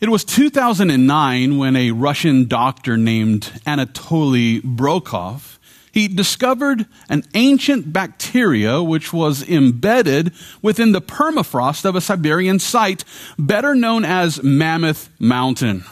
It was 2009 when a Russian doctor named Anatoly Brouchkov he discovered an ancient bacteria which was embedded within the permafrost of a Siberian site better known as Mammoth Mountain.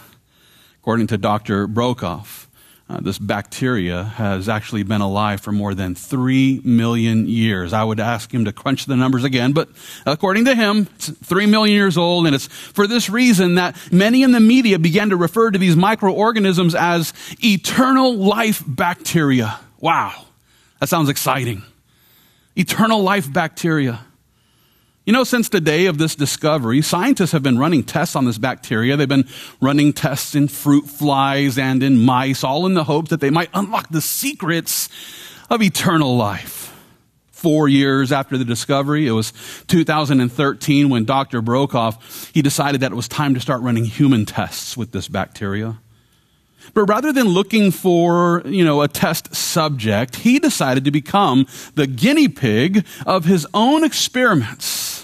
According to Dr. Brouchkov, uh, this bacteria has actually been alive for more than three million years. I would ask him to crunch the numbers again, but according to him, it's three million years old, and it's for this reason that many in the media began to refer to these microorganisms as eternal life bacteria. Wow, that sounds exciting. Eternal life bacteria. You know, since the day of this discovery, scientists have been running tests on this bacteria. They've been running tests in fruit flies and in mice, all in the hope that they might unlock the secrets of eternal life. Four years after the discovery, it was 2013 when Dr. Brouchkov, he decided that it was time to start running human tests with this bacteria. But rather than looking for, you know, a test subject, he decided to become the guinea pig of his own experiments.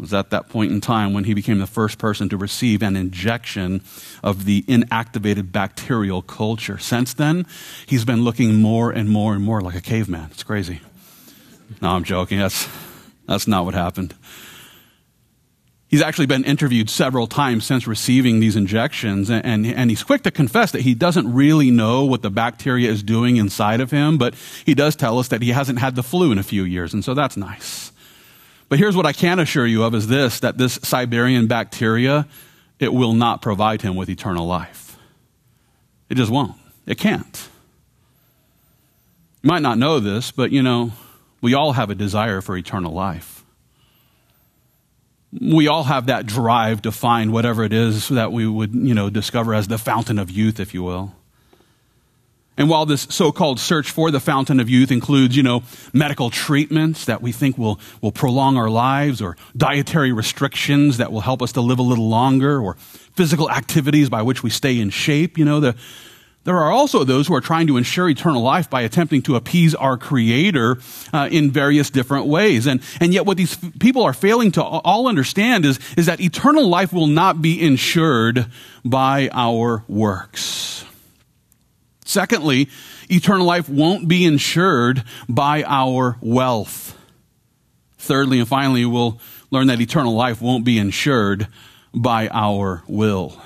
Was at that point in time when he became the first person to receive an injection of the inactivated bacterial culture. Since then, he's been looking more and more and more like a caveman. It's crazy. No, I'm joking. That's, that's not what happened. He's actually been interviewed several times since receiving these injections, and, and, he's quick to confess that he doesn't really know what the bacteria is doing inside of him, but he does tell us that he hasn't had the flu in a few years, and so that's nice. But here's what I can assure you of is this that this Siberian bacteria, it will not provide him with eternal life. It just won't. It can't. You might not know this, but you know, we all have a desire for eternal life we all have that drive to find whatever it is that we would, you know, discover as the fountain of youth, if you will. And while this so-called search for the fountain of youth includes, you know, medical treatments that we think will, will prolong our lives or dietary restrictions that will help us to live a little longer or physical activities by which we stay in shape, you know, the, there are also those who are trying to ensure eternal life by attempting to appease our Creator uh, in various different ways. And, and yet, what these f- people are failing to all understand is, is that eternal life will not be ensured by our works. Secondly, eternal life won't be insured by our wealth. Thirdly, and finally, we'll learn that eternal life won't be insured by our will.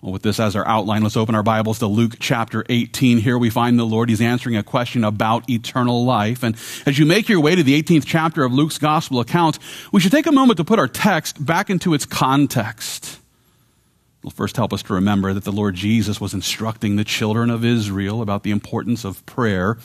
Well, with this as our outline, let's open our Bibles to Luke chapter 18. Here we find the Lord. He's answering a question about eternal life. And as you make your way to the 18th chapter of Luke's gospel account, we should take a moment to put our text back into its context. First help us to remember that the Lord Jesus was instructing the children of Israel about the importance of prayer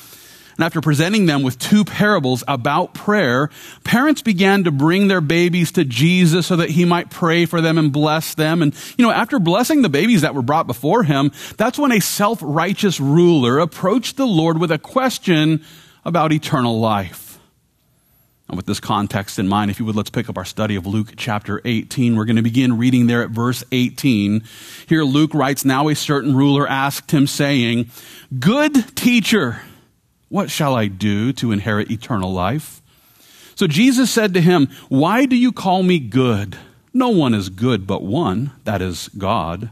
and after presenting them with two parables about prayer, parents began to bring their babies to Jesus so that he might pray for them and bless them. And, you know, after blessing the babies that were brought before him, that's when a self-righteous ruler approached the Lord with a question about eternal life. And with this context in mind, if you would, let's pick up our study of Luke chapter 18. We're going to begin reading there at verse 18. Here Luke writes, Now a certain ruler asked him, saying, Good teacher, what shall I do to inherit eternal life? So Jesus said to him, Why do you call me good? No one is good but one, that is God.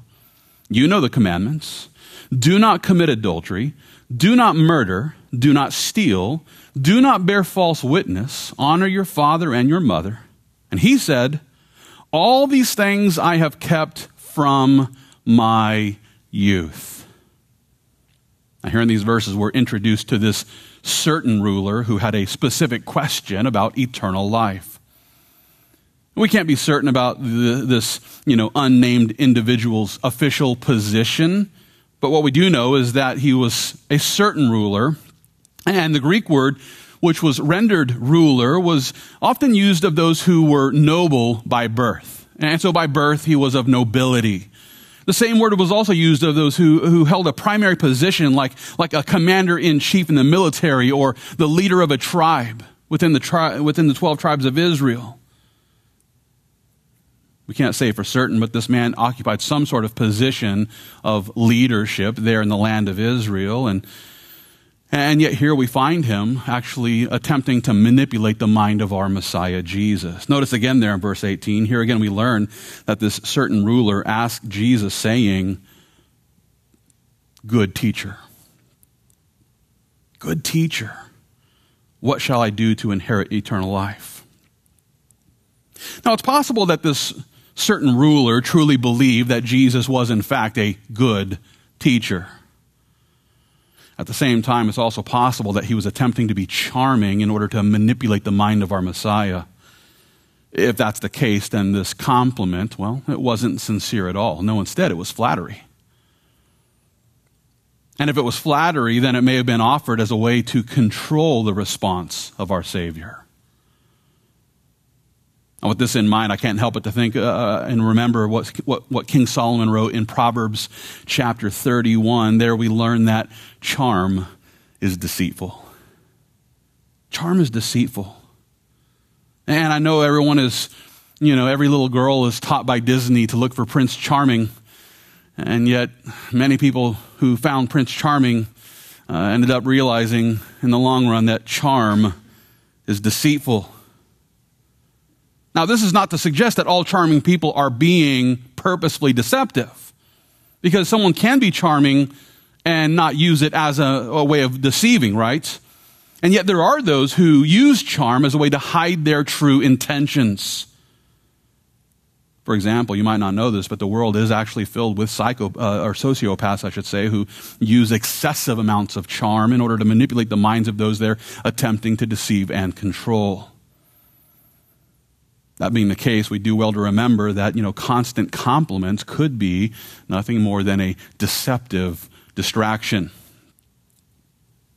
You know the commandments. Do not commit adultery. Do not murder. Do not steal. Do not bear false witness. Honor your father and your mother. And he said, All these things I have kept from my youth. Now, here in these verses, we're introduced to this certain ruler who had a specific question about eternal life. We can't be certain about the, this, you know, unnamed individual's official position, but what we do know is that he was a certain ruler, and the Greek word which was rendered ruler was often used of those who were noble by birth. And so by birth, he was of nobility. The same word was also used of those who, who held a primary position, like, like a commander in chief in the military or the leader of a tribe within the, tri- within the 12 tribes of Israel. We can't say for certain, but this man occupied some sort of position of leadership there in the land of Israel. And, And yet, here we find him actually attempting to manipulate the mind of our Messiah, Jesus. Notice again there in verse 18. Here again, we learn that this certain ruler asked Jesus, saying, Good teacher. Good teacher. What shall I do to inherit eternal life? Now, it's possible that this certain ruler truly believed that Jesus was, in fact, a good teacher. At the same time, it's also possible that he was attempting to be charming in order to manipulate the mind of our Messiah. If that's the case, then this compliment, well, it wasn't sincere at all. No, instead, it was flattery. And if it was flattery, then it may have been offered as a way to control the response of our Savior. And with this in mind, I can't help but to think uh, uh, and remember what, what, what King Solomon wrote in Proverbs chapter 31. There we learn that charm is deceitful. Charm is deceitful. And I know everyone is, you know, every little girl is taught by Disney to look for Prince Charming. And yet, many people who found Prince Charming uh, ended up realizing in the long run that charm is deceitful. Now, this is not to suggest that all charming people are being purposefully deceptive, because someone can be charming and not use it as a, a, way of deceiving, right? And yet there are those who use charm as a way to hide their true intentions. For example, you might not know this, but the world is actually filled with psycho uh, or sociopaths, I should say, who use excessive amounts of charm in order to manipulate the minds of those they're attempting to deceive and control. That being the case, we do well to remember that, you know, constant compliments could be nothing more than a deceptive distraction.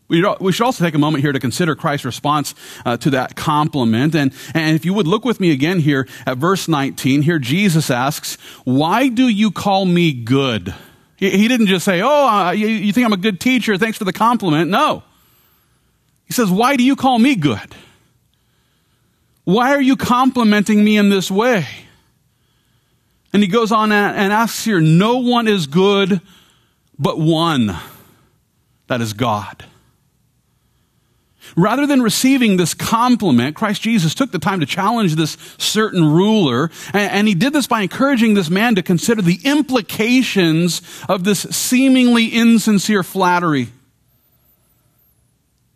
We should also take a moment here to consider Christ's response uh, to that compliment. And, and if you would look with me again here at verse 19, here Jesus asks, Why do you call me good? He, he didn't just say, Oh, uh, you, you think I'm a good teacher. Thanks for the compliment. No. He says, Why do you call me good? Why are you complimenting me in this way? And he goes on and asks here, No one is good but one, that is God. Rather than receiving this compliment, Christ Jesus took the time to challenge this certain ruler, and, he did this by encouraging this man to consider the implications of this seemingly insincere flattery.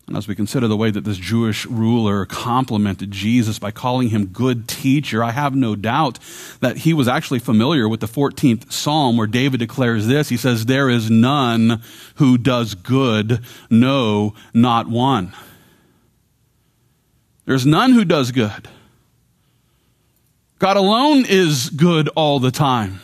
And as we consider the way that this Jewish ruler complimented Jesus by calling him good teacher, I have no doubt that he was actually familiar with the 14th Psalm where David declares this. He says, There is none who does good, no, not one. There's none who does good. God alone is good all the time.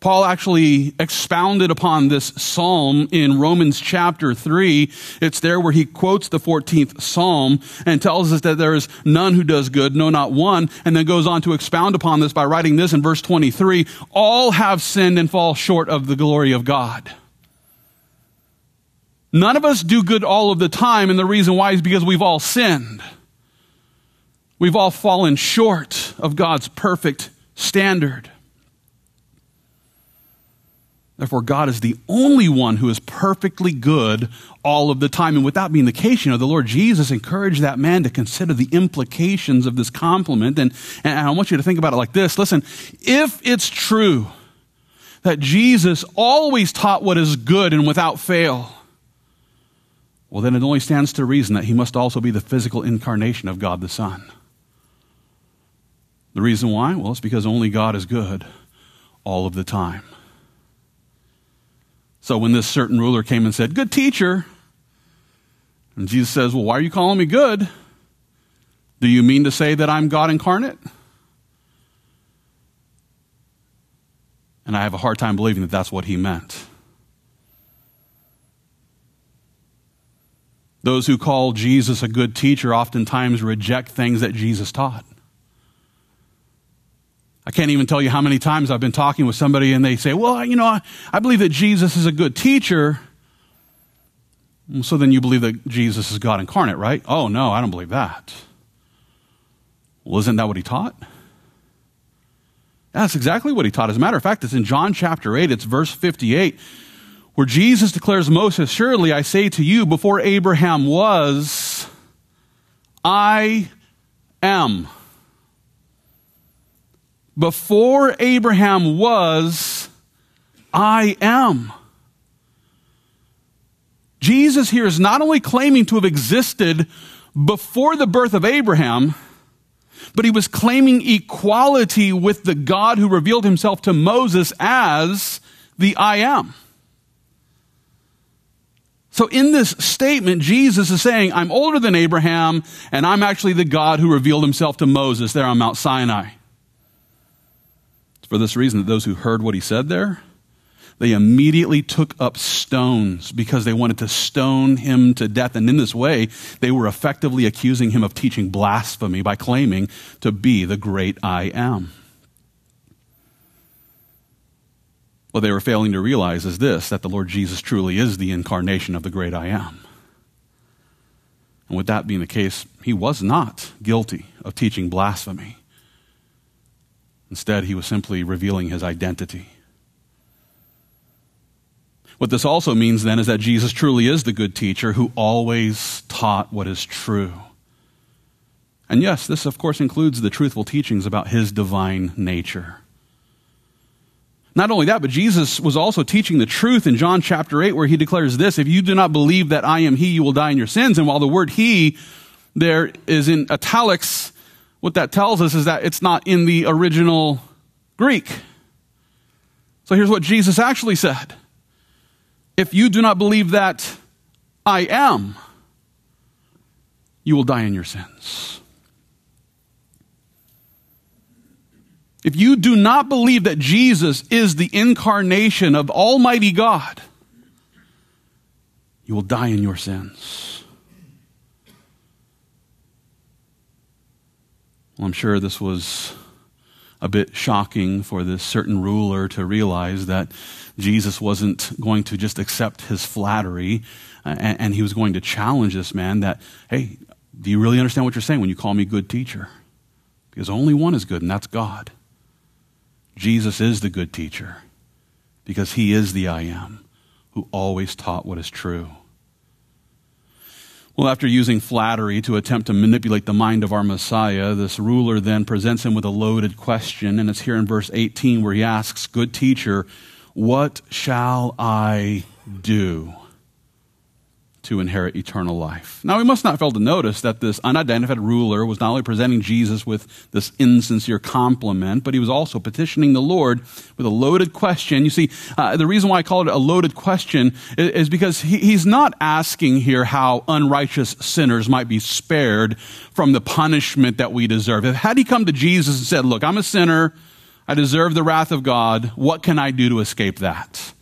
Paul actually expounded upon this psalm in Romans chapter 3. It's there where he quotes the 14th psalm and tells us that there is none who does good, no, not one, and then goes on to expound upon this by writing this in verse 23 All have sinned and fall short of the glory of God. None of us do good all of the time, and the reason why is because we've all sinned. We've all fallen short of God's perfect standard. Therefore, God is the only one who is perfectly good all of the time. And with that being the case, you know, the Lord Jesus encouraged that man to consider the implications of this compliment. And, and I want you to think about it like this. Listen, if it's true that Jesus always taught what is good and without fail, well, then it only stands to reason that he must also be the physical incarnation of God the Son. The reason why? Well, it's because only God is good all of the time. So when this certain ruler came and said, Good teacher, and Jesus says, Well, why are you calling me good? Do you mean to say that I'm God incarnate? And I have a hard time believing that that's what he meant. Those who call Jesus a good teacher oftentimes reject things that Jesus taught. I can't even tell you how many times I've been talking with somebody and they say, Well, you know, I, I believe that Jesus is a good teacher. So then you believe that Jesus is God incarnate, right? Oh, no, I don't believe that. Well, isn't that what he taught? That's exactly what he taught. As a matter of fact, it's in John chapter 8, it's verse 58, where Jesus declares most assuredly, I say to you, before Abraham was, I am. Before Abraham was, I am. Jesus here is not only claiming to have existed before the birth of Abraham, but he was claiming equality with the God who revealed himself to Moses as the I am. So in this statement, Jesus is saying, I'm older than Abraham, and I'm actually the God who revealed himself to Moses there on Mount Sinai. For this reason that those who heard what he said there, they immediately took up stones because they wanted to stone him to death. And in this way, they were effectively accusing him of teaching blasphemy by claiming to be the great I am. What they were failing to realize is this that the Lord Jesus truly is the incarnation of the great I am. And with that being the case, he was not guilty of teaching blasphemy. Instead, he was simply revealing his identity. What this also means then is that Jesus truly is the good teacher who always taught what is true. And yes, this of course includes the truthful teachings about his divine nature. Not only that, but Jesus was also teaching the truth in John chapter 8, where he declares this If you do not believe that I am he, you will die in your sins. And while the word he there is in italics, what that tells us is that it's not in the original Greek. So here's what Jesus actually said If you do not believe that I am, you will die in your sins. If you do not believe that Jesus is the incarnation of Almighty God, you will die in your sins. Well, I'm sure this was a bit shocking for this certain ruler to realize that Jesus wasn't going to just accept his flattery uh, and, and he was going to challenge this man that, hey, do you really understand what you're saying when you call me good teacher? Because only one is good, and that's God. Jesus is the good teacher because he is the I am who always taught what is true. Well, after using flattery to attempt to manipulate the mind of our Messiah, this ruler then presents him with a loaded question, and it's here in verse 18 where he asks, Good teacher, what shall I do? To inherit eternal life. Now, we must not fail to notice that this unidentified ruler was not only presenting Jesus with this insincere compliment, but he was also petitioning the Lord with a loaded question. You see, uh, the reason why I call it a loaded question is, is because he, he's not asking here how unrighteous sinners might be spared from the punishment that we deserve. Had he come to Jesus and said, Look, I'm a sinner, I deserve the wrath of God, what can I do to escape that?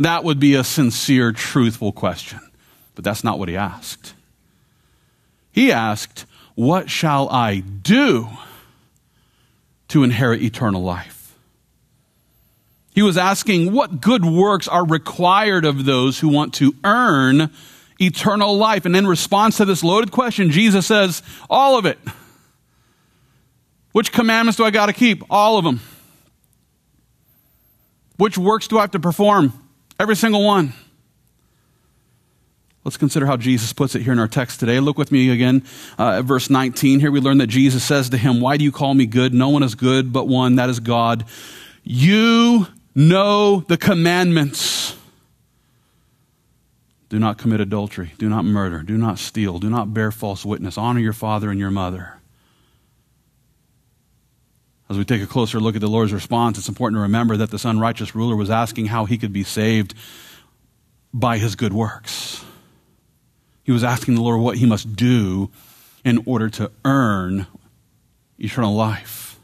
That would be a sincere, truthful question. But that's not what he asked. He asked, What shall I do to inherit eternal life? He was asking, What good works are required of those who want to earn eternal life? And in response to this loaded question, Jesus says, All of it. Which commandments do I got to keep? All of them. Which works do I have to perform? Every single one. Let's consider how Jesus puts it here in our text today. Look with me again uh, at verse 19. Here we learn that Jesus says to him, Why do you call me good? No one is good but one, that is God. You know the commandments. Do not commit adultery. Do not murder. Do not steal. Do not bear false witness. Honor your father and your mother. As we take a closer look at the Lord's response, it's important to remember that this unrighteous ruler was asking how he could be saved by his good works. He was asking the Lord what he must do in order to earn eternal life.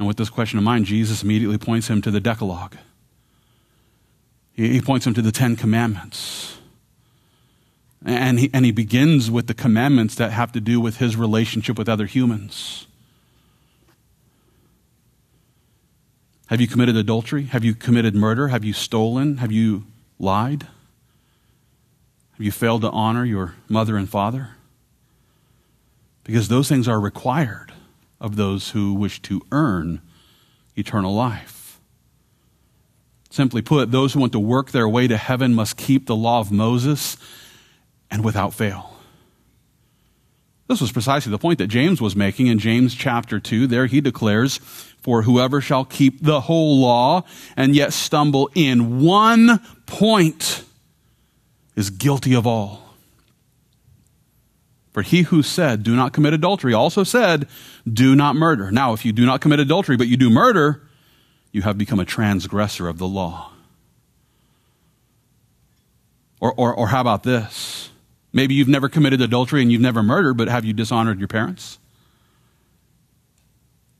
And with this question in mind, Jesus immediately points him to the Decalogue. He, points him to the Ten Commandments. And he, and he begins with the commandments that have to do with his relationship with other humans. Have you committed adultery? Have you committed murder? Have you stolen? Have you lied? Have you failed to honor your mother and father? Because those things are required of those who wish to earn eternal life. Simply put, those who want to work their way to heaven must keep the law of Moses and without fail. This was precisely the point that James was making in James chapter 2. There he declares, For whoever shall keep the whole law and yet stumble in one point is guilty of all. For he who said, Do not commit adultery, also said, Do not murder. Now, if you do not commit adultery, but you do murder, you have become a transgressor of the law. Or, or, or how about this? Maybe you've never committed adultery and you've never murdered, but have you dishonored your parents?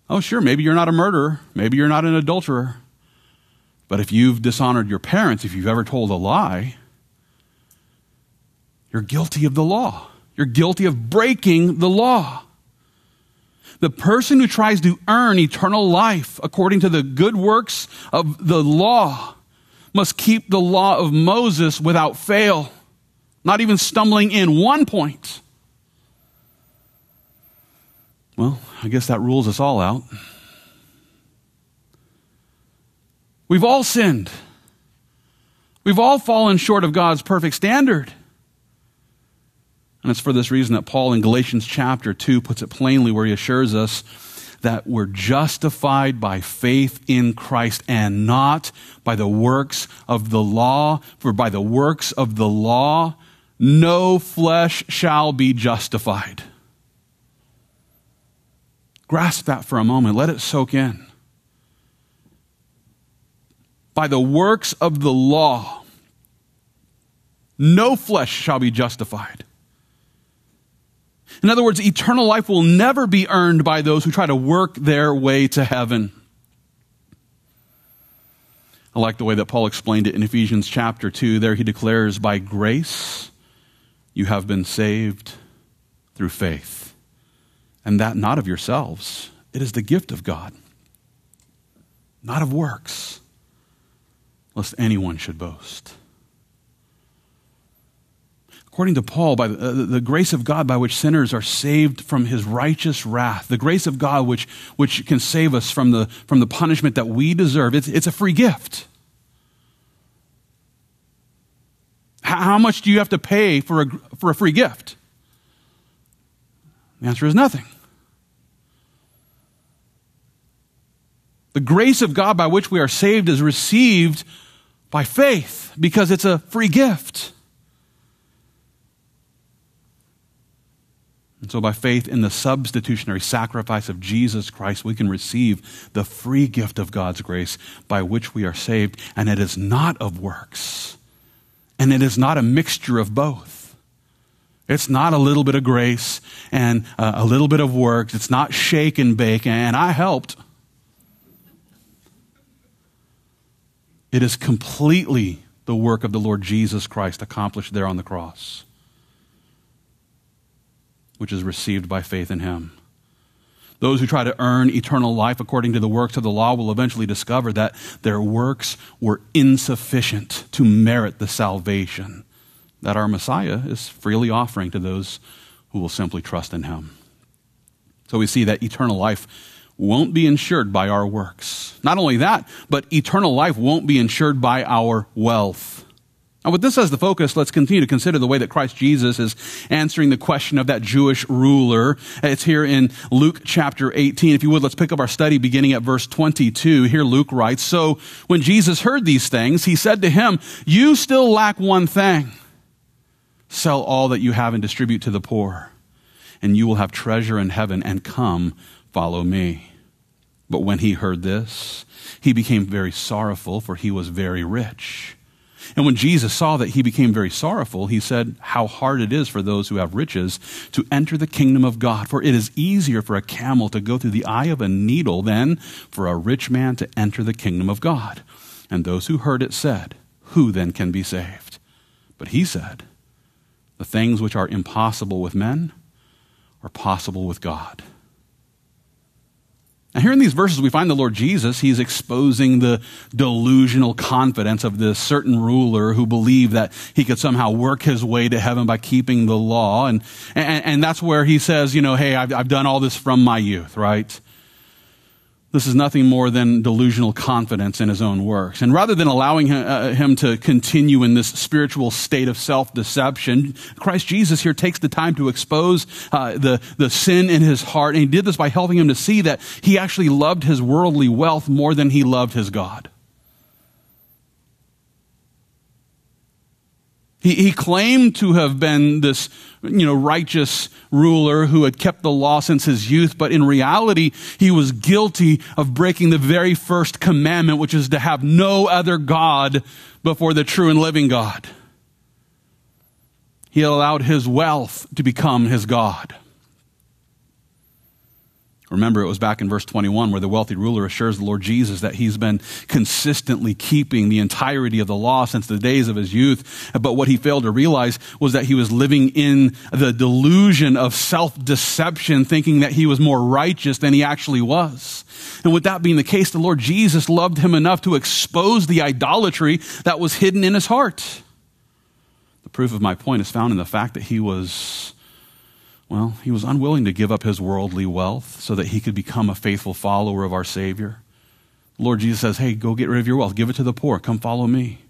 Oh, sure, maybe you're not a murderer. Maybe you're not an adulterer. But if you've dishonored your parents, if you've ever told a lie, you're guilty of the law. You're guilty of breaking the law. The person who tries to earn eternal life according to the good works of the law must keep the law of Moses without fail not even stumbling in one point. Well, I guess that rules us all out. We've all sinned. We've all fallen short of God's perfect standard. And it's for this reason that Paul in Galatians chapter 2 puts it plainly, where he assures us that we're justified by faith in Christ and not by the works of the law. For by the works of the law, no flesh shall be justified. Grasp that for a moment. Let it soak in. By the works of the law, no flesh shall be justified. In other words, eternal life will never be earned by those who try to work their way to heaven. I like the way that Paul explained it in Ephesians chapter 2. There he declares, By grace you have been saved through faith, and that not of yourselves. It is the gift of God, not of works, lest anyone should boast. According to Paul, by the, uh, the, grace of God by which sinners are saved from his righteous wrath, the grace of God which, which can save us from the, from the punishment that we deserve, it's, it's a free gift. How much do you have to pay for a, for a free gift? The answer is nothing. The grace of God by which we are saved is received by faith because it's a free gift. And so, by faith in the substitutionary sacrifice of Jesus Christ, we can receive the free gift of God's grace by which we are saved. And it is not of works, and it is not a mixture of both. It's not a little bit of grace and uh, a little bit of works. It's not shake and bake, and I helped. It is completely the work of the Lord Jesus Christ accomplished there on the cross, which is received by faith in Him. Those who try to earn eternal life according to the works of the law will eventually discover that their works were insufficient to merit the salvation that our Messiah is freely offering to those who will simply trust in him. So we see that eternal life won't be insured by our works. Not only that, but eternal life won't be insured by our wealth. And with this as the focus, let's continue to consider the way that Christ Jesus is answering the question of that Jewish ruler. It's here in Luke chapter 18. If you would, let's pick up our study beginning at verse 22. Here Luke writes, So when Jesus heard these things, he said to him, You still lack one thing. Sell all that you have and distribute to the poor, and you will have treasure in heaven, and come, follow me. But when he heard this, he became very sorrowful, for he was very rich. And when Jesus saw that he became very sorrowful, he said, How hard it is for those who have riches to enter the kingdom of God. For it is easier for a camel to go through the eye of a needle than for a rich man to enter the kingdom of God. And those who heard it said, Who then can be saved? But he said, The things which are impossible with men are possible with God. Now, here in these verses, we find the Lord Jesus. He's exposing the delusional confidence of this certain ruler who believed that he could somehow work his way to heaven by keeping the law. And, and, and that's where he says, you know, hey, I've, I've done all this from my youth, right? This is nothing more than delusional confidence in his own works. And rather than allowing him, uh, him to continue in this spiritual state of self deception, Christ Jesus here takes the time to expose uh, the, the sin in his heart. And he did this by helping him to see that he actually loved his worldly wealth more than he loved his God. He, he claimed to have been this, you know, righteous ruler who had kept the law since his youth, but in reality, he was guilty of breaking the very first commandment, which is to have no other God before the true and living God. He allowed his wealth to become his God. Remember, it was back in verse 21 where the wealthy ruler assures the Lord Jesus that he's been consistently keeping the entirety of the law since the days of his youth. But what he failed to realize was that he was living in the delusion of self deception, thinking that he was more righteous than he actually was. And with that being the case, the Lord Jesus loved him enough to expose the idolatry that was hidden in his heart. The proof of my point is found in the fact that he was well, he was unwilling to give up his worldly wealth so that he could become a faithful follower of our Savior. The Lord Jesus says, Hey, go get rid of your wealth, give it to the poor, come follow me.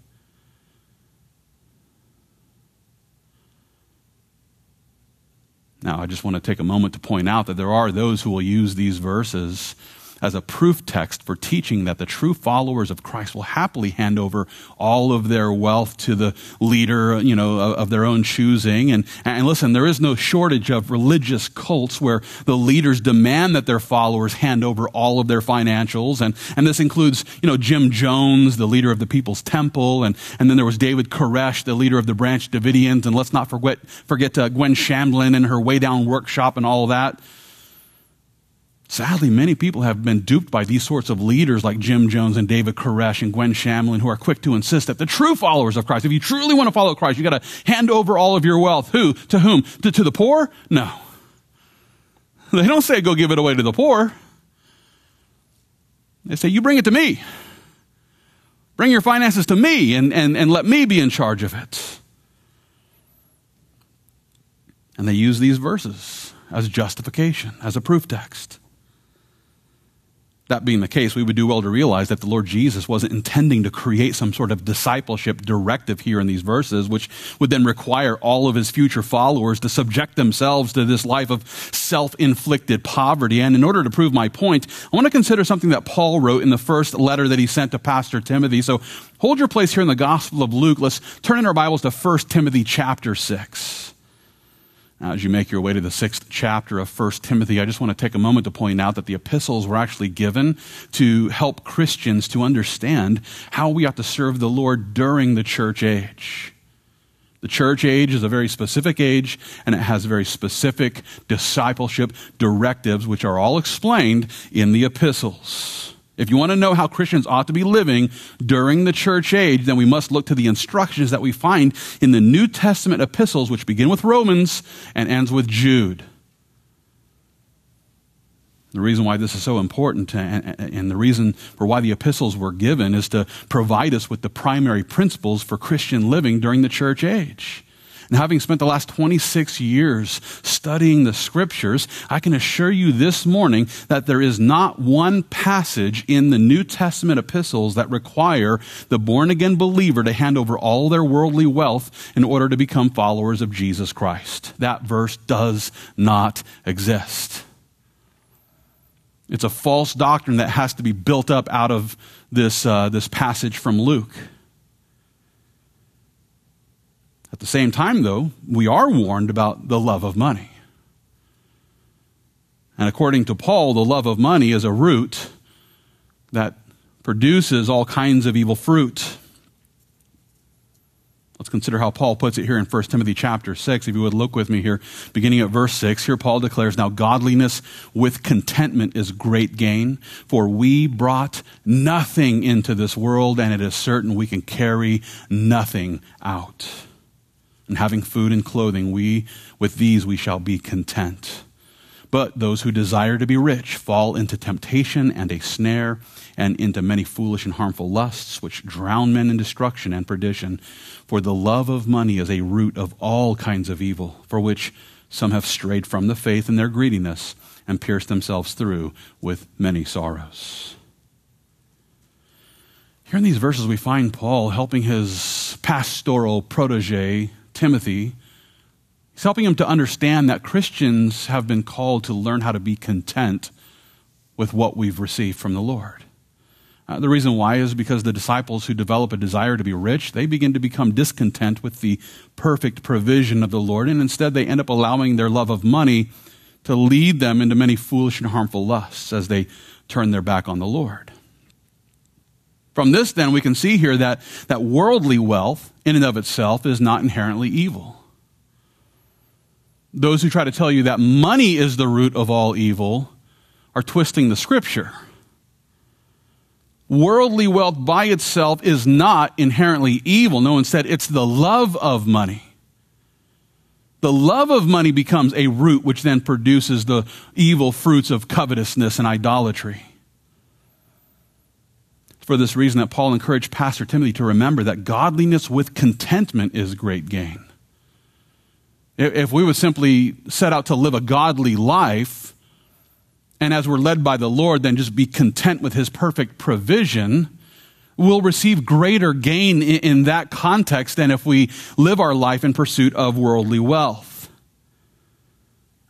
Now, I just want to take a moment to point out that there are those who will use these verses as a proof text for teaching that the true followers of Christ will happily hand over all of their wealth to the leader, you know, of their own choosing. And, and listen, there is no shortage of religious cults where the leaders demand that their followers hand over all of their financials. And, and this includes, you know, Jim Jones, the leader of the People's Temple. And, and then there was David Koresh, the leader of the Branch Davidians. And let's not forget, forget uh, Gwen Shamblin and her Weigh Down Workshop and all that. Sadly, many people have been duped by these sorts of leaders like Jim Jones and David Koresh and Gwen Shamblin who are quick to insist that the true followers of Christ, if you truly want to follow Christ, you got to hand over all of your wealth. Who? To whom? To, to the poor? No. They don't say go give it away to the poor. They say you bring it to me. Bring your finances to me and, and, and let me be in charge of it. And they use these verses as justification, as a proof text. That being the case, we would do well to realize that the Lord Jesus wasn't intending to create some sort of discipleship directive here in these verses, which would then require all of his future followers to subject themselves to this life of self inflicted poverty. And in order to prove my point, I want to consider something that Paul wrote in the first letter that he sent to Pastor Timothy. So hold your place here in the Gospel of Luke. Let's turn in our Bibles to 1 Timothy chapter 6. Now, as you make your way to the sixth chapter of 1 Timothy, I just want to take a moment to point out that the epistles were actually given to help Christians to understand how we ought to serve the Lord during the church age. The church age is a very specific age, and it has very specific discipleship directives, which are all explained in the epistles. If you want to know how Christians ought to be living during the church age, then we must look to the instructions that we find in the New Testament epistles, which begin with Romans and ends with Jude. The reason why this is so important and the reason for why the epistles were given is to provide us with the primary principles for Christian living during the church age. And having spent the last 26 years studying the scriptures, I can assure you this morning that there is not one passage in the New Testament epistles that require the born again believer to hand over all their worldly wealth in order to become followers of Jesus Christ. That verse does not exist. It's a false doctrine that has to be built up out of this, uh, this passage from Luke. At the same time, though, we are warned about the love of money. And according to Paul, the love of money is a root that produces all kinds of evil fruit. Let's consider how Paul puts it here in 1 Timothy chapter 6. If you would look with me here, beginning at verse 6, here Paul declares, Now godliness with contentment is great gain, for we brought nothing into this world, and it is certain we can carry nothing out and having food and clothing, we, with these, we shall be content. But those who desire to be rich fall into temptation and a snare, and into many foolish and harmful lusts, which drown men in destruction and perdition. For the love of money is a root of all kinds of evil, for which some have strayed from the faith in their greediness and pierced themselves through with many sorrows. Here in these verses, we find Paul helping his pastoral protege, Timothy. He's helping him to understand that Christians have been called to learn how to be content with what we've received from the Lord. Uh, the reason why is because the disciples who develop a desire to be rich, they begin to become discontent with the perfect provision of the Lord, and instead they end up allowing their love of money to lead them into many foolish and harmful lusts as they turn their back on the Lord. From this, then, we can see here that, that worldly wealth, in and of itself, is not inherently evil. Those who try to tell you that money is the root of all evil are twisting the scripture. Worldly wealth by itself is not inherently evil. No, instead, it's the love of money. The love of money becomes a root which then produces the evil fruits of covetousness and idolatry for this reason that Paul encouraged Pastor Timothy to remember that godliness with contentment is great gain. If we would simply set out to live a godly life, and as we're led by the Lord, then just be content with his perfect provision, we'll receive greater gain in that context than if we live our life in pursuit of worldly wealth.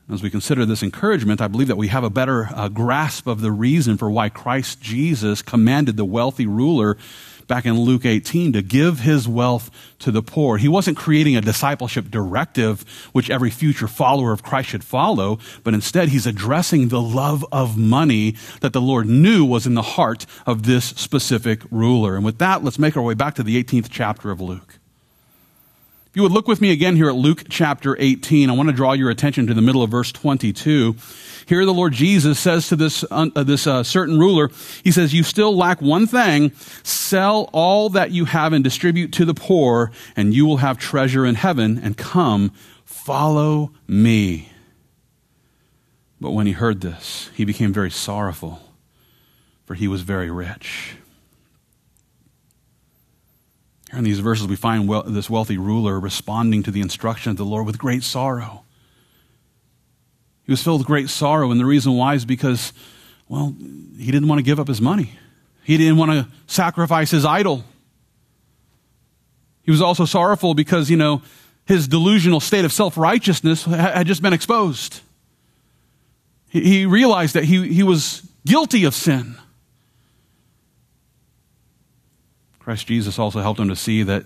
As we consider this encouragement, I believe that we have a better uh, grasp of the reason for why Christ Jesus commanded the wealthy ruler back in Luke 18 to give his wealth to the poor. He wasn't creating a discipleship directive which every future follower of Christ should follow, but instead he's addressing the love of money that the Lord knew was in the heart of this specific ruler. And with that, let's make our way back to the 18th chapter of Luke you would look with me again here at Luke chapter 18, I want to draw your attention to the middle of verse 22. Here the Lord Jesus says to this, uh, this uh, certain ruler, He says, You still lack one thing. Sell all that you have and distribute to the poor, and you will have treasure in heaven, and come, follow me. But when he heard this, he became very sorrowful, for he was very rich. Here in these verses, we find this wealthy ruler responding to the instruction of the Lord with great sorrow. He was filled with great sorrow, and the reason why is because, well, he didn't want to give up his money. He didn't want to sacrifice his idol. He was also sorrowful because, you know, his delusional state of self righteousness had just been exposed. He realized that he, he was guilty of sin. Christ Jesus also helped him to see that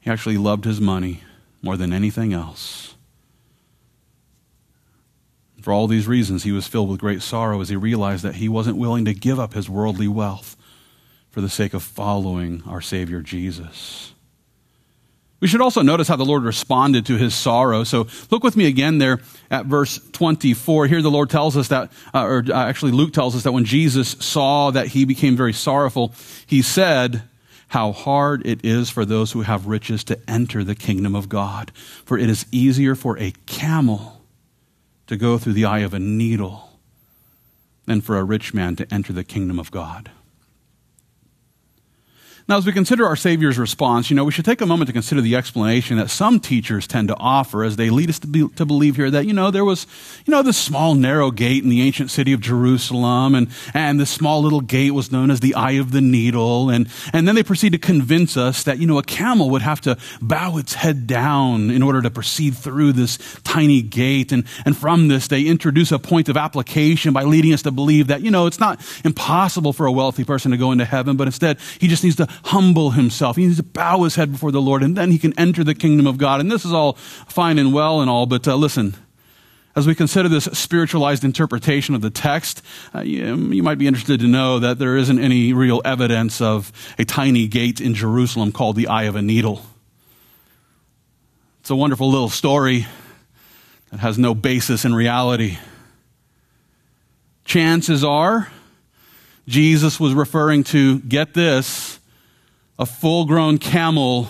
he actually loved his money more than anything else. For all these reasons, he was filled with great sorrow as he realized that he wasn't willing to give up his worldly wealth for the sake of following our Savior Jesus. We should also notice how the Lord responded to his sorrow. So look with me again there at verse 24. Here the Lord tells us that, uh, or uh, actually Luke tells us that when Jesus saw that he became very sorrowful, he said, how hard it is for those who have riches to enter the kingdom of God. For it is easier for a camel to go through the eye of a needle than for a rich man to enter the kingdom of God. Now, as we consider our Savior's response, you know, we should take a moment to consider the explanation that some teachers tend to offer as they lead us to, be, to believe here that, you know, there was, you know, this small narrow gate in the ancient city of Jerusalem, and, and this small little gate was known as the eye of the needle. And, and then they proceed to convince us that, you know, a camel would have to bow its head down in order to proceed through this tiny gate. And, and from this, they introduce a point of application by leading us to believe that, you know, it's not impossible for a wealthy person to go into heaven, but instead, he just needs to humble himself. He needs to bow his head before the Lord, and then he can enter the kingdom of God. And this is all fine and well and all, but uh, listen, as we consider this spiritualized interpretation of the text, uh, you, you, might be interested to know that there isn't any real evidence of a tiny gate in Jerusalem called the Eye of a Needle. It's a wonderful little story that has no basis in reality. Chances are Jesus was referring to, get this, a full grown camel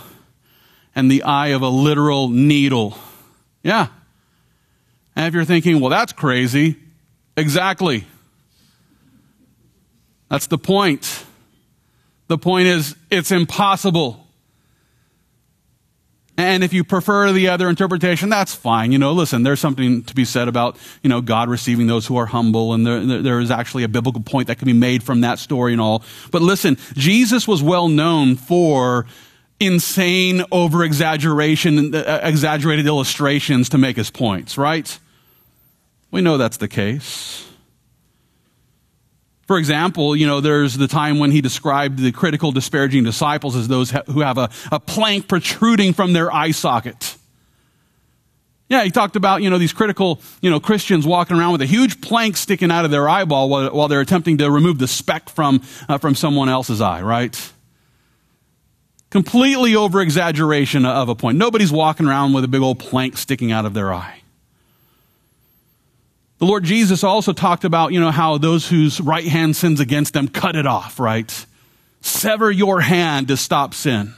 and the eye of a literal needle. Yeah. And if you're thinking, well, that's crazy, exactly. That's the point. The point is, it's impossible. And if you prefer the other interpretation, that's fine. You know, listen, there's something to be said about, you know, God receiving those who are humble, and there, there is actually a biblical point that can be made from that story and all. But listen, Jesus was well known for insane over exaggeration, uh, exaggerated illustrations to make his points, right? We know that's the case. For example, you know, there's the time when he described the critical, disparaging disciples as those who have a, a plank protruding from their eye socket. Yeah, he talked about, you know, these critical, you know, Christians walking around with a huge plank sticking out of their eyeball while, while they're attempting to remove the speck from, uh, from someone else's eye, right? Completely over exaggeration of a point. Nobody's walking around with a big old plank sticking out of their eye. The Lord Jesus also talked about, you know, how those whose right hand sins against them, cut it off, right? Sever your hand to stop sin.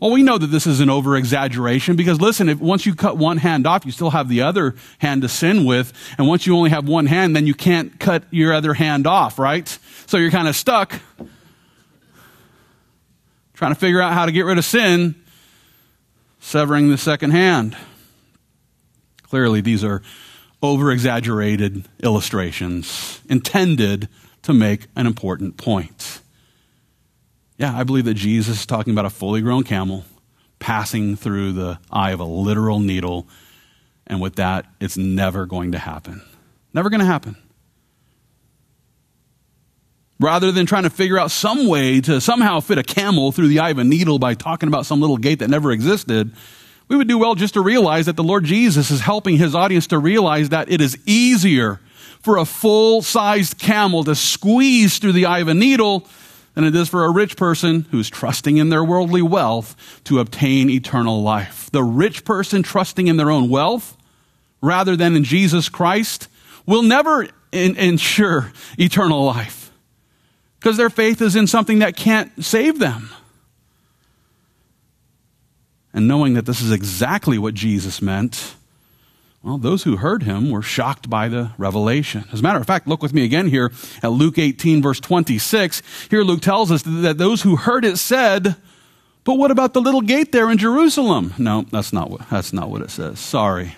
Well, we know that this is an over exaggeration because listen, if once you cut one hand off, you still have the other hand to sin with. And once you only have one hand, then you can't cut your other hand off, right? So you're kind of stuck trying to figure out how to get rid of sin, severing the second hand. Clearly, these are over exaggerated illustrations intended to make an important point. Yeah, I believe that Jesus is talking about a fully grown camel passing through the eye of a literal needle, and with that, it's never going to happen. Never going to happen. Rather than trying to figure out some way to somehow fit a camel through the eye of a needle by talking about some little gate that never existed, we would do well just to realize that the Lord Jesus is helping his audience to realize that it is easier for a full sized camel to squeeze through the eye of a needle than it is for a rich person who's trusting in their worldly wealth to obtain eternal life. The rich person trusting in their own wealth rather than in Jesus Christ will never in- ensure eternal life because their faith is in something that can't save them and knowing that this is exactly what Jesus meant, well, those who heard him were shocked by the revelation. As a matter of fact, look with me again here at Luke 18, verse 26. Here Luke tells us that those who heard it said, But what about the little gate there in Jerusalem? No, that's not what, that's not what it says. Sorry.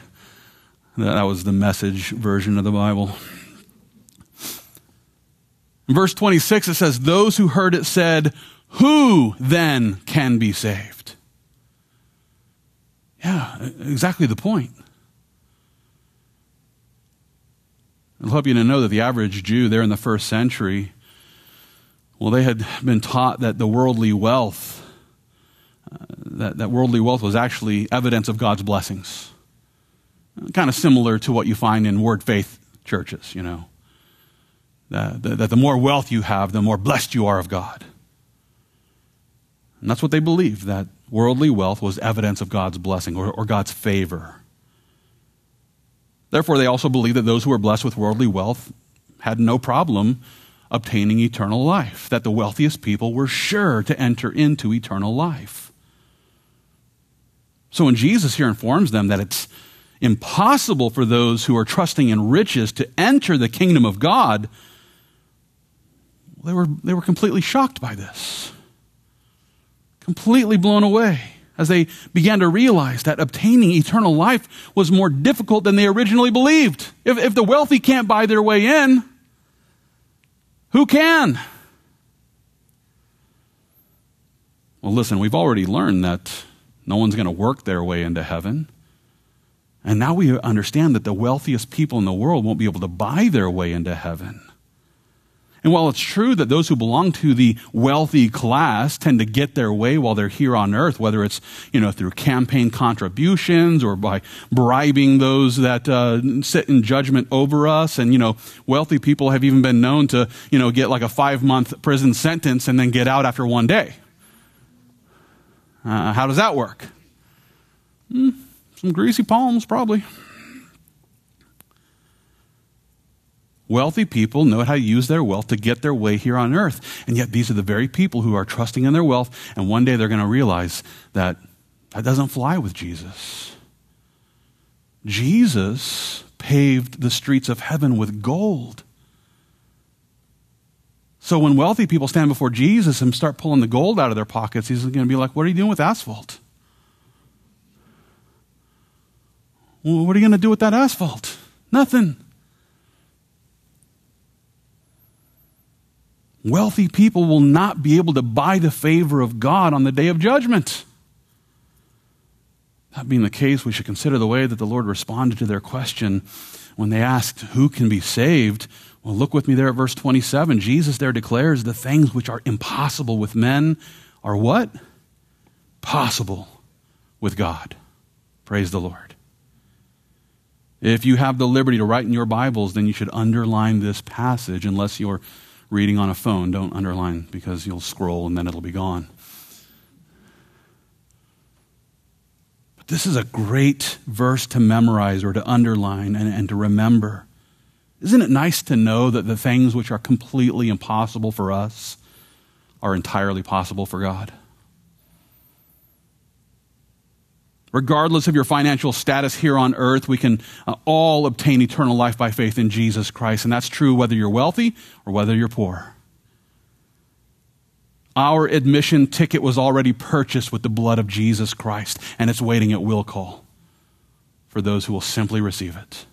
That was the message version of the Bible. In verse 26, it says, Those who heard it said, Who then can be saved? Yeah, exactly the point. I'll help you to know that the average Jew there in the first century, well, they had been taught that the worldly wealth, uh, that, that worldly wealth was actually evidence of God's blessings. Kind of similar to what you find in word faith churches, you know. That, that, that the more wealth you have, the more blessed you are of God. And that's what they believed, that worldly wealth was evidence of God's blessing or, or God's favor. Therefore, they also believed that those who were blessed with worldly wealth had no problem obtaining eternal life, that the wealthiest people were sure to enter into eternal life. So when Jesus here informs them that it's impossible for those who are trusting in riches to enter the kingdom of God, they were, they were completely shocked by this completely blown away as they began to realize that obtaining eternal life was more difficult than they originally believed. If, if the wealthy can't buy their way in, who can? Well, listen, we've already learned that no one's going to work their way into heaven. And now we understand that the wealthiest people in the world won't be able to buy their way into heaven. And while it's true that those who belong to the wealthy class tend to get their way while they're here on earth, whether it's, you know, through campaign contributions or by bribing those that uh, sit in judgment over us. And, you know, wealthy people have even been known to, you know, get like a five month prison sentence and then get out after one day. Uh, how does that work? Hmm, some greasy palms, probably. Wealthy people know how to use their wealth to get their way here on earth. And yet, these are the very people who are trusting in their wealth, and one day they're going to realize that that doesn't fly with Jesus. Jesus paved the streets of heaven with gold. So when wealthy people stand before Jesus and start pulling the gold out of their pockets, he's going to be like, What are you doing with asphalt? What are you going to do with that asphalt? Nothing. Wealthy people will not be able to buy the favor of God on the day of judgment. That being the case, we should consider the way that the Lord responded to their question when they asked, Who can be saved? Well, look with me there at verse 27. Jesus there declares the things which are impossible with men are what? Possible with God. Praise the Lord. If you have the liberty to write in your Bibles, then you should underline this passage unless you're reading on a phone. Don't underline because you'll scroll and then it'll be gone. But this is a great verse to memorize or to underline and, and to remember. Isn't it nice to know that the things which are completely impossible for us are entirely possible for God? Regardless of your financial status here on earth, we can uh, all obtain eternal life by faith in Jesus Christ. And that's true whether you're wealthy or whether you're poor. Our admission ticket was already purchased with the blood of Jesus Christ, and it's waiting at will call for those who will simply receive it.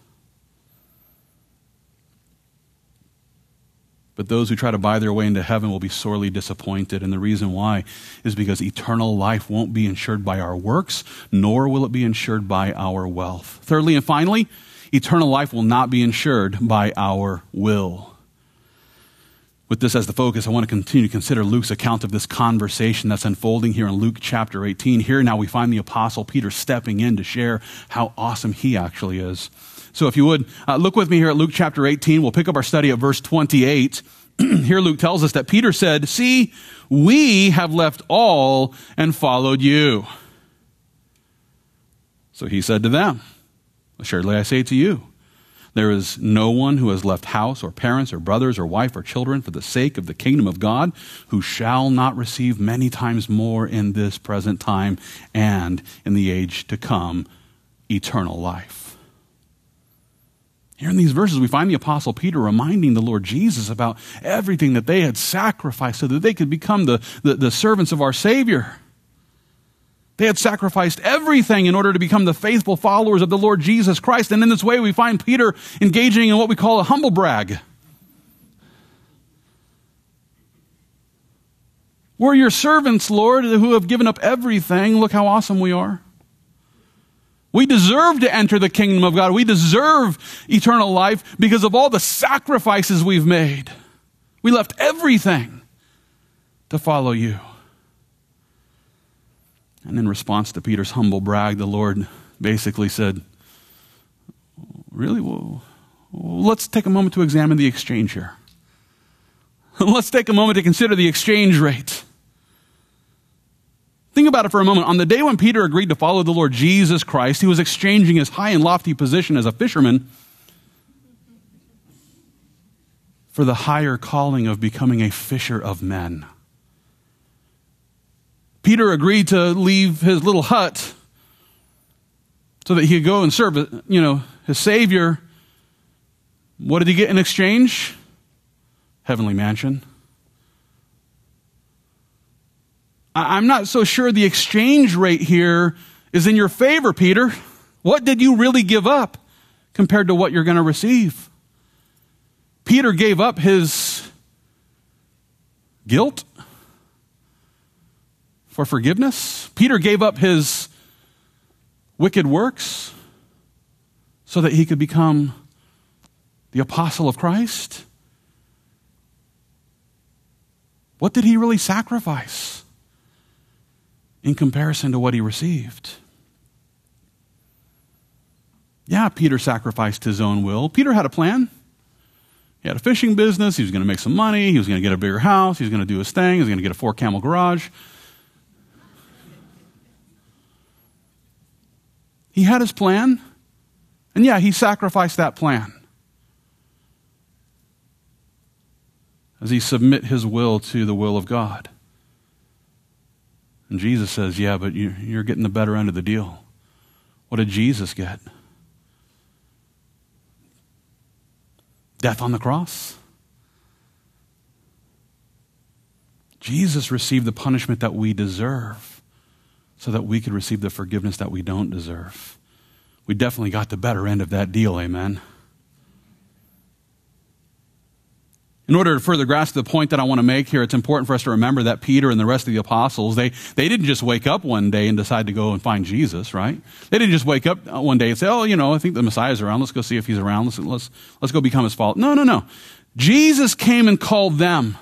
But those who try to buy their way into heaven will be sorely disappointed. And the reason why is because eternal life won't be insured by our works, nor will it be insured by our wealth. Thirdly and finally, eternal life will not be insured by our will. With this as the focus, I want to continue to consider Luke's account of this conversation that's unfolding here in Luke chapter 18. Here now we find the Apostle Peter stepping in to share how awesome he actually is. So if you would, uh, look with me here at Luke chapter 18. We'll pick up our study at verse 28. here Luke tells us that Peter said, See, we have left all and followed you. So he said to them, Assuredly I say to you, there is no one who has left house or parents or brothers or wife or children for the sake of the kingdom of God who shall not receive many times more in this present time and in the age to come eternal life. Here in these verses, we find the Apostle Peter reminding the Lord Jesus about everything that they had sacrificed so that they could become the, the, the, servants of our Savior. They had sacrificed everything in order to become the faithful followers of the Lord Jesus Christ. And in this way, we find Peter engaging in what we call a humble brag. We're your servants, Lord, who have given up everything. Look how awesome we are. We deserve to enter the kingdom of God. We deserve eternal life because of all the sacrifices we've made. We left everything to follow you. And in response to Peter's humble brag, the Lord basically said, Really? Well, let's take a moment to examine the exchange here. let's take a moment to consider the exchange rate. Think about it for a moment. On the day when Peter agreed to follow the Lord Jesus Christ, he was exchanging his high and lofty position as a fisherman for the higher calling of becoming a fisher of men. Peter agreed to leave his little hut so that he could go and serve, you know, his Savior. What did he get in exchange? Heavenly mansion. I'm not so sure the exchange rate here is in your favor, Peter. What did you really give up compared to what you're going to receive? Peter gave up his guilt for forgiveness. Peter gave up his wicked works so that he could become the apostle of Christ. What did he really sacrifice? In comparison to what he received. Yeah, Peter sacrificed his own will. Peter had a plan. He had a fishing business. He was going to make some money. He was going to get a bigger house. He was going to do his thing. He was going to get a four camel garage. He had his plan. And yeah, he sacrificed that plan. As he submit his will to the will of God. And Jesus says, Yeah, but you're getting the better end of the deal. What did Jesus get? Death on the cross. Jesus received the punishment that we deserve so that we could receive the forgiveness that we don't deserve. we definitely got the better end of that deal, amen. In order to further grasp the point that I want to make here, it's important for us to remember that Peter and the rest of the apostles, they, they didn't just wake up one day and decide to go and find Jesus, right? They didn't just wake up one day and say, oh, you know, I think the Messiah's around. Let's go see if he's around. Let's, let's, let's go become his follower. No, no, no. Jesus came and called them.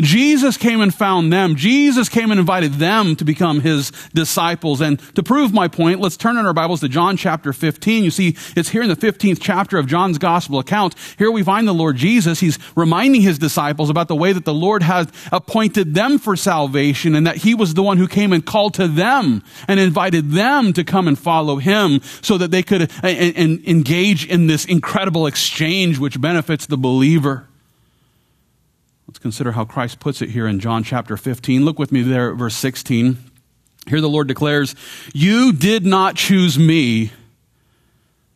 Jesus came and found them. Jesus came and invited them to become his disciples. And to prove my point, let's turn in our Bibles to John chapter 15. You see, it's here in the 15th chapter of John's gospel account. Here we find the Lord Jesus. He's reminding his disciples about the way that the Lord has appointed them for salvation and that he was the one who came and called to them and invited them to come and follow him so that they could uh, engage in this incredible exchange which benefits the believer. Let's consider how Christ puts it here in John chapter 15. Look with me there verse 16. Here the Lord declares, You did not choose me,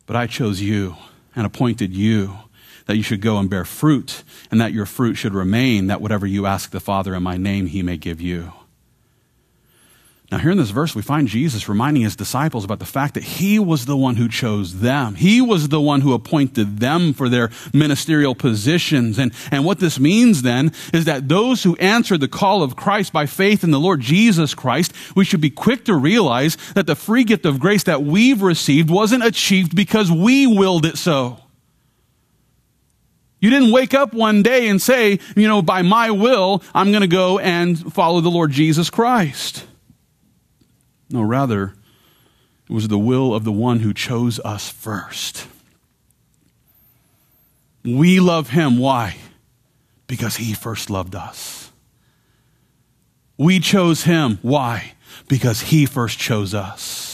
but I chose you and appointed you that you should go and bear fruit, and that your fruit should remain, that whatever you ask the Father in my name, he may give you. Now, here in this verse, we find Jesus reminding his disciples about the fact that he was the one who chose them. He was the one who appointed them for their ministerial positions. And, and what this means then is that those who answer the call of Christ by faith in the Lord Jesus Christ, we should be quick to realize that the free gift of grace that we've received wasn't achieved because we willed it so. You didn't wake up one day and say, you know, by my will, I'm going to go and follow the Lord Jesus Christ. No, rather, it was the will of the one who chose us first. We love him. Why? Because he first loved us. We chose him. Why? Because he first chose us.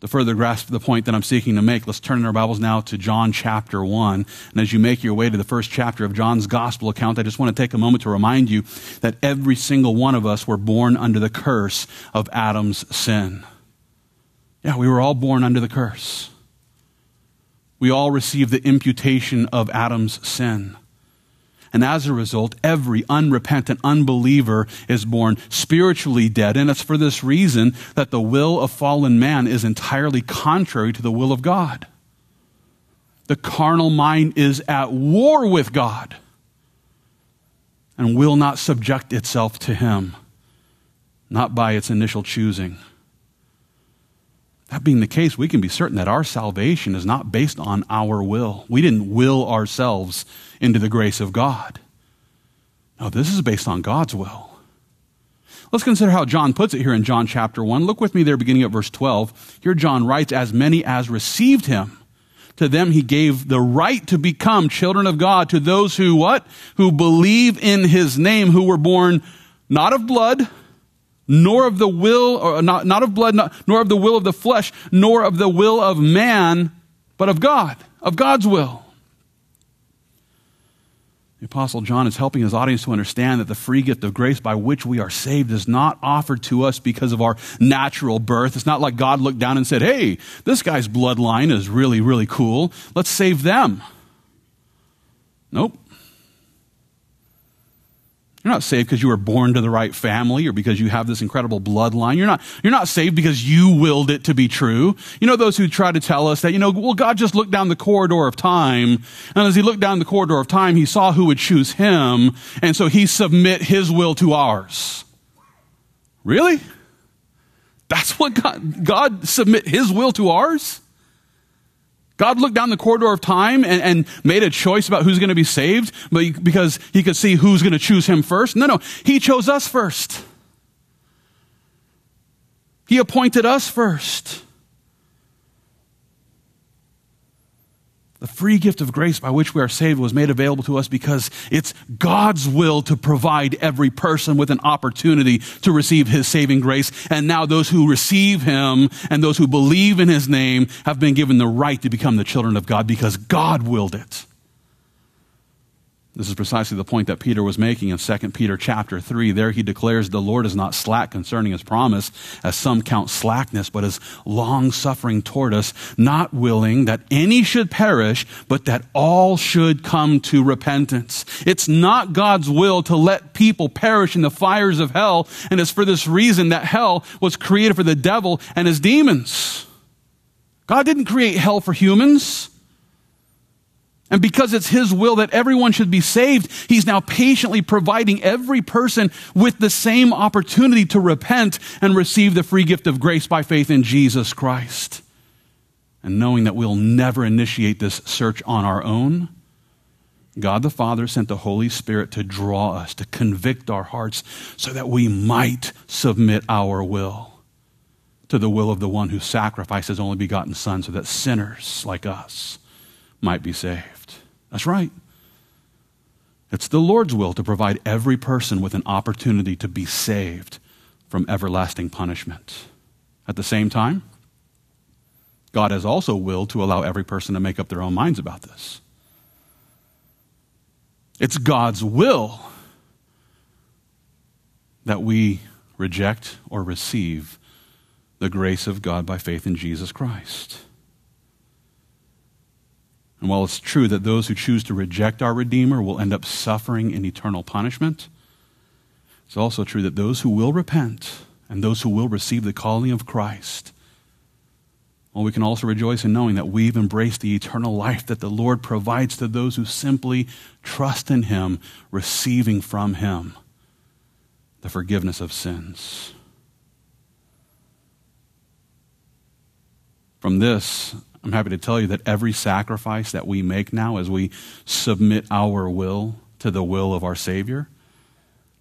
To further grasp the point that I'm seeking to make, let's turn in our Bibles now to John chapter 1. And as you make your way to the first chapter of John's gospel account, I just want to take a moment to remind you that every single one of us were born under the curse of Adam's sin. Yeah, we were all born under the curse. We all received the imputation of Adam's sin. And as a result, every unrepentant unbeliever is born spiritually dead. And it's for this reason that the will of fallen man is entirely contrary to the will of God. The carnal mind is at war with God and will not subject itself to him, not by its initial choosing. That being the case, we can be certain that our salvation is not based on our will. We didn't will ourselves into the grace of God. No, this is based on God's will. Let's consider how John puts it here in John chapter 1. Look with me there, beginning at verse 12. Here, John writes, As many as received him, to them he gave the right to become children of God, to those who what? Who believe in his name, who were born not of blood, nor of the will, or not, not of blood, not, nor of the will of the flesh, nor of the will of man, but of God, of God's will. The Apostle John is helping his audience to understand that the free gift of grace by which we are saved is not offered to us because of our natural birth. It's not like God looked down and said, hey, this guy's bloodline is really, really cool. Let's save them. Nope. You're not saved because you were born to the right family or because you have this incredible bloodline. You're not, you're not saved because you willed it to be true. You know, those who try to tell us that, you know, well, God just looked down the corridor of time. And as he looked down the corridor of time, he saw who would choose him. And so he submit his will to ours. Really? That's what God, God submit his will to ours? God looked down the corridor of time and, and made a choice about who's going to be saved but because he could see who's going to choose him first. No, no. He chose us first. He appointed us first. The free gift of grace by which we are saved was made available to us because it's God's will to provide every person with an opportunity to receive His saving grace. And now those who receive Him and those who believe in His name have been given the right to become the children of God because God willed it. This is precisely the point that Peter was making in 2 Peter chapter 3. There he declares the Lord is not slack concerning his promise, as some count slackness, but is long suffering toward us, not willing that any should perish, but that all should come to repentance. It's not God's will to let people perish in the fires of hell, and it's for this reason that hell was created for the devil and his demons. God didn't create hell for humans. And because it's His will that everyone should be saved, He's now patiently providing every person with the same opportunity to repent and receive the free gift of grace by faith in Jesus Christ. And knowing that we'll never initiate this search on our own, God the Father sent the Holy Spirit to draw us, to convict our hearts, so that we might submit our will to the will of the one who sacrificed his only begotten Son, so that sinners like us might be saved. That's right. It's the Lord's will to provide every person with an opportunity to be saved from everlasting punishment. At the same time, God has also willed to allow every person to make up their own minds about this. It's God's will that we reject or receive the grace of God by faith in Jesus Christ. And while it's true that those who choose to reject our Redeemer will end up suffering in eternal punishment, it's also true that those who will repent and those who will receive the calling of Christ, well, we can also rejoice in knowing that we've embraced the eternal life that the Lord provides to those who simply trust in Him, receiving from Him the forgiveness of sins. From this, I'm happy to tell you that every sacrifice that we make now as we submit our will to the will of our Savior,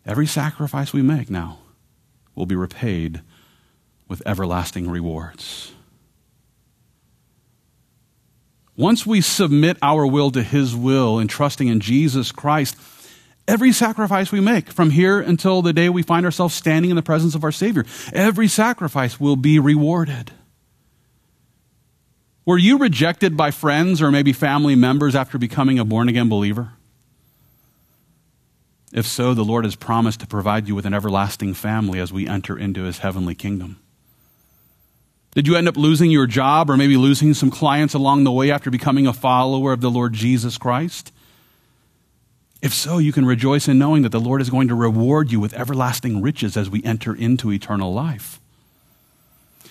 every sacrifice we make now will be repaid with everlasting rewards. Once we submit our will to His will and trusting in Jesus Christ, every sacrifice we make from here until the day we find ourselves standing in the presence of our Savior, every sacrifice will be rewarded. Were you rejected by friends or maybe family members after becoming a born again believer? If so, the Lord has promised to provide you with an everlasting family as we enter into his heavenly kingdom. Did you end up losing your job or maybe losing some clients along the way after becoming a follower of the Lord Jesus Christ? If so, you can rejoice in knowing that the Lord is going to reward you with everlasting riches as we enter into eternal life.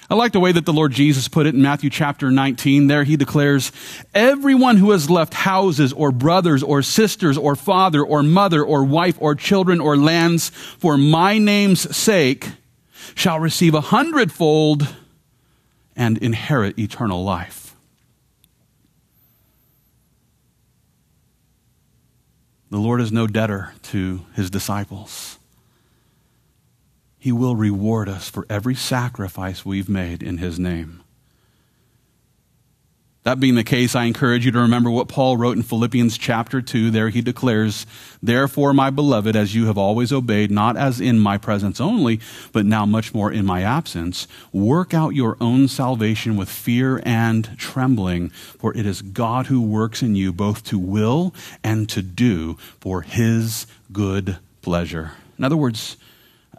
I like the way that the Lord Jesus put it in Matthew chapter 19. There he declares, Everyone who has left houses or brothers or sisters or father or mother or wife or children or lands for my name's sake shall receive a hundredfold and inherit eternal life. The Lord is no debtor to his disciples. He will reward us for every sacrifice we've made in His name. That being the case, I encourage you to remember what Paul wrote in Philippians chapter 2. There he declares, Therefore, my beloved, as you have always obeyed, not as in my presence only, but now much more in my absence, work out your own salvation with fear and trembling, for it is God who works in you both to will and to do for his good pleasure. In other words,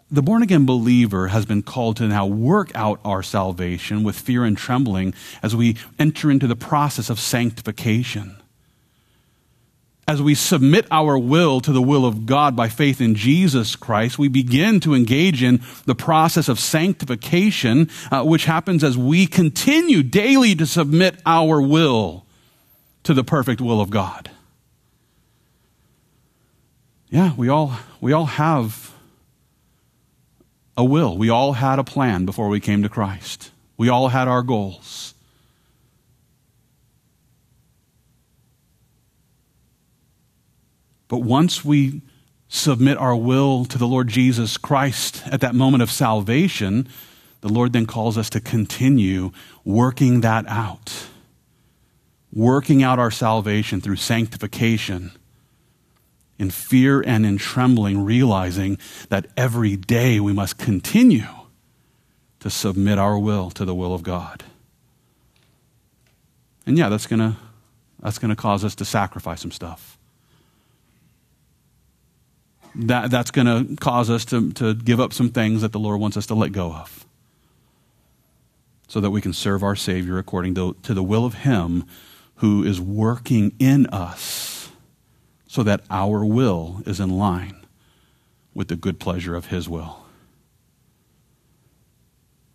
the born again believer has been called to now work out our salvation with fear and trembling as we enter into the process of sanctification. As we submit our will to the will of God by faith in Jesus Christ, we begin to engage in the process of sanctification, uh, which happens as we continue daily to submit our will to the perfect will of God. Yeah, we all, we all have a will. We all had a plan before we came to Christ. We all had our goals. But once we submit our will to the Lord Jesus Christ at that moment of salvation, the Lord then calls us to continue working that out. Working out our salvation through sanctification in fear and in trembling, realizing that every day we must continue to submit our will to the will of God. And yeah, that's going to that's going to cause us to sacrifice some stuff. that, that's going to cause us to, to give up some things that the Lord wants us to let go of so that we can serve our Savior according to, to the will of Him who is working in us so that our will is in line with the good pleasure of His will.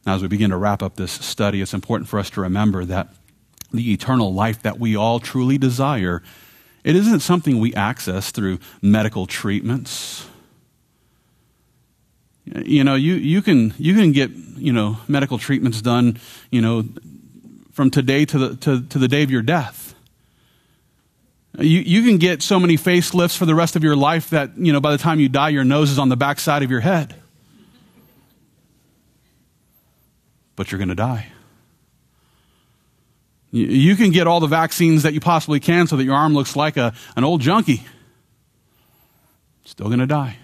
Now, as we begin to wrap up this study, it's important for us to remember that the eternal life that we all truly desire, it isn't something we access through medical treatments. You know, you, you, can, you can get, you know, medical treatments done, you know, from today to the, to, to the day of your death. You, you can get so many facelifts for the rest of your life that, you know, by the time you die, your nose is on the backside of your head. But you're going to die. You, you can get all the vaccines that you possibly can so that your arm looks like a, an old junkie. Still going to die.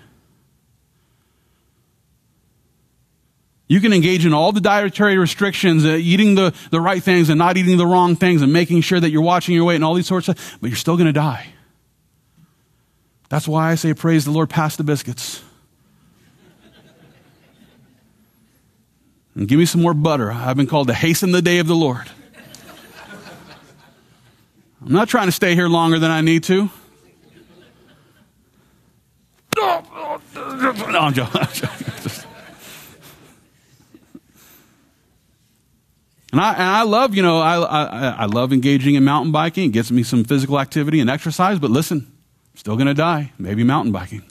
You can engage in all the dietary restrictions, uh, eating the, the right things and not eating the wrong things and making sure that you're watching your weight and all these sorts of but you're still going to die. That's why I say, praise the Lord, pass the biscuits. and give me some more butter. I've been called to hasten the day of the Lord. I'm not trying to stay here longer than I need to. No, I'm joking. And I, and I love, you know, I, I, I love engaging in mountain biking. It gets me some physical activity and exercise, but listen, I'm still going to die. Maybe mountain biking.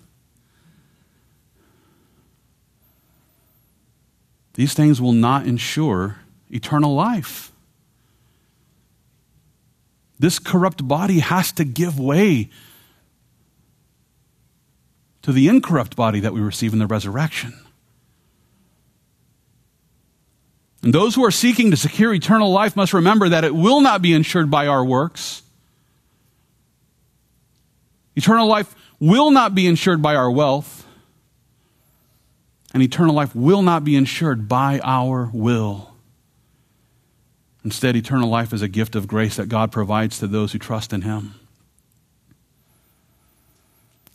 These things will not ensure eternal life. This corrupt body has to give way to the incorrupt body that we receive in the resurrection. And those who are seeking to secure eternal life must remember that it will not be ensured by our works. Eternal life will not be ensured by our wealth. And eternal life will not be ensured by our will. Instead, eternal life is a gift of grace that God provides to those who trust in Him.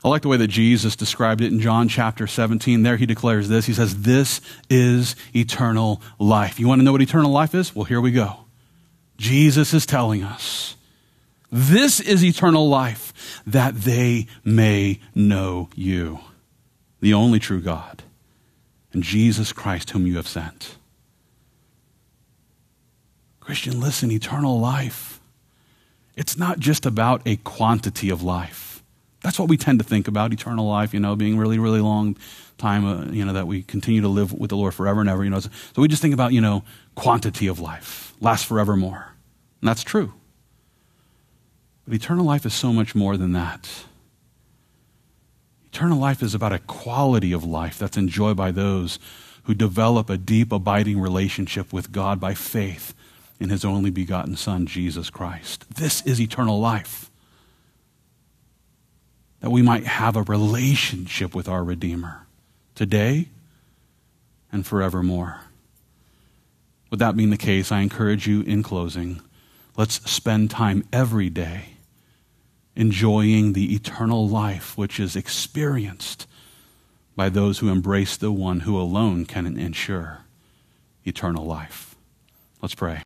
I like the way that Jesus described it in John chapter 17. There he declares this. He says, This is eternal life. You want to know what eternal life is? Well, here we go. Jesus is telling us, This is eternal life, that they may know you, the only true God, and Jesus Christ, whom you have sent. Christian, listen, eternal life. It's not just about a quantity of life. That's what we tend to think about eternal life, you know, being really, really long time, uh, you know, that we continue to live with the Lord forever and ever, you know. So we just think about, you know, quantity of life, last forevermore. And that's true. But eternal life is so much more than that. Eternal life is about a quality of life that's enjoyed by those who develop a deep, abiding relationship with God by faith in his only begotten Son, Jesus Christ. This is eternal life that we might have a relationship with our Redeemer today and forevermore. With that being the case, I encourage you in closing, let's spend time every day enjoying the eternal life which is experienced by those who embrace the one who alone can ensure eternal life. Let's pray.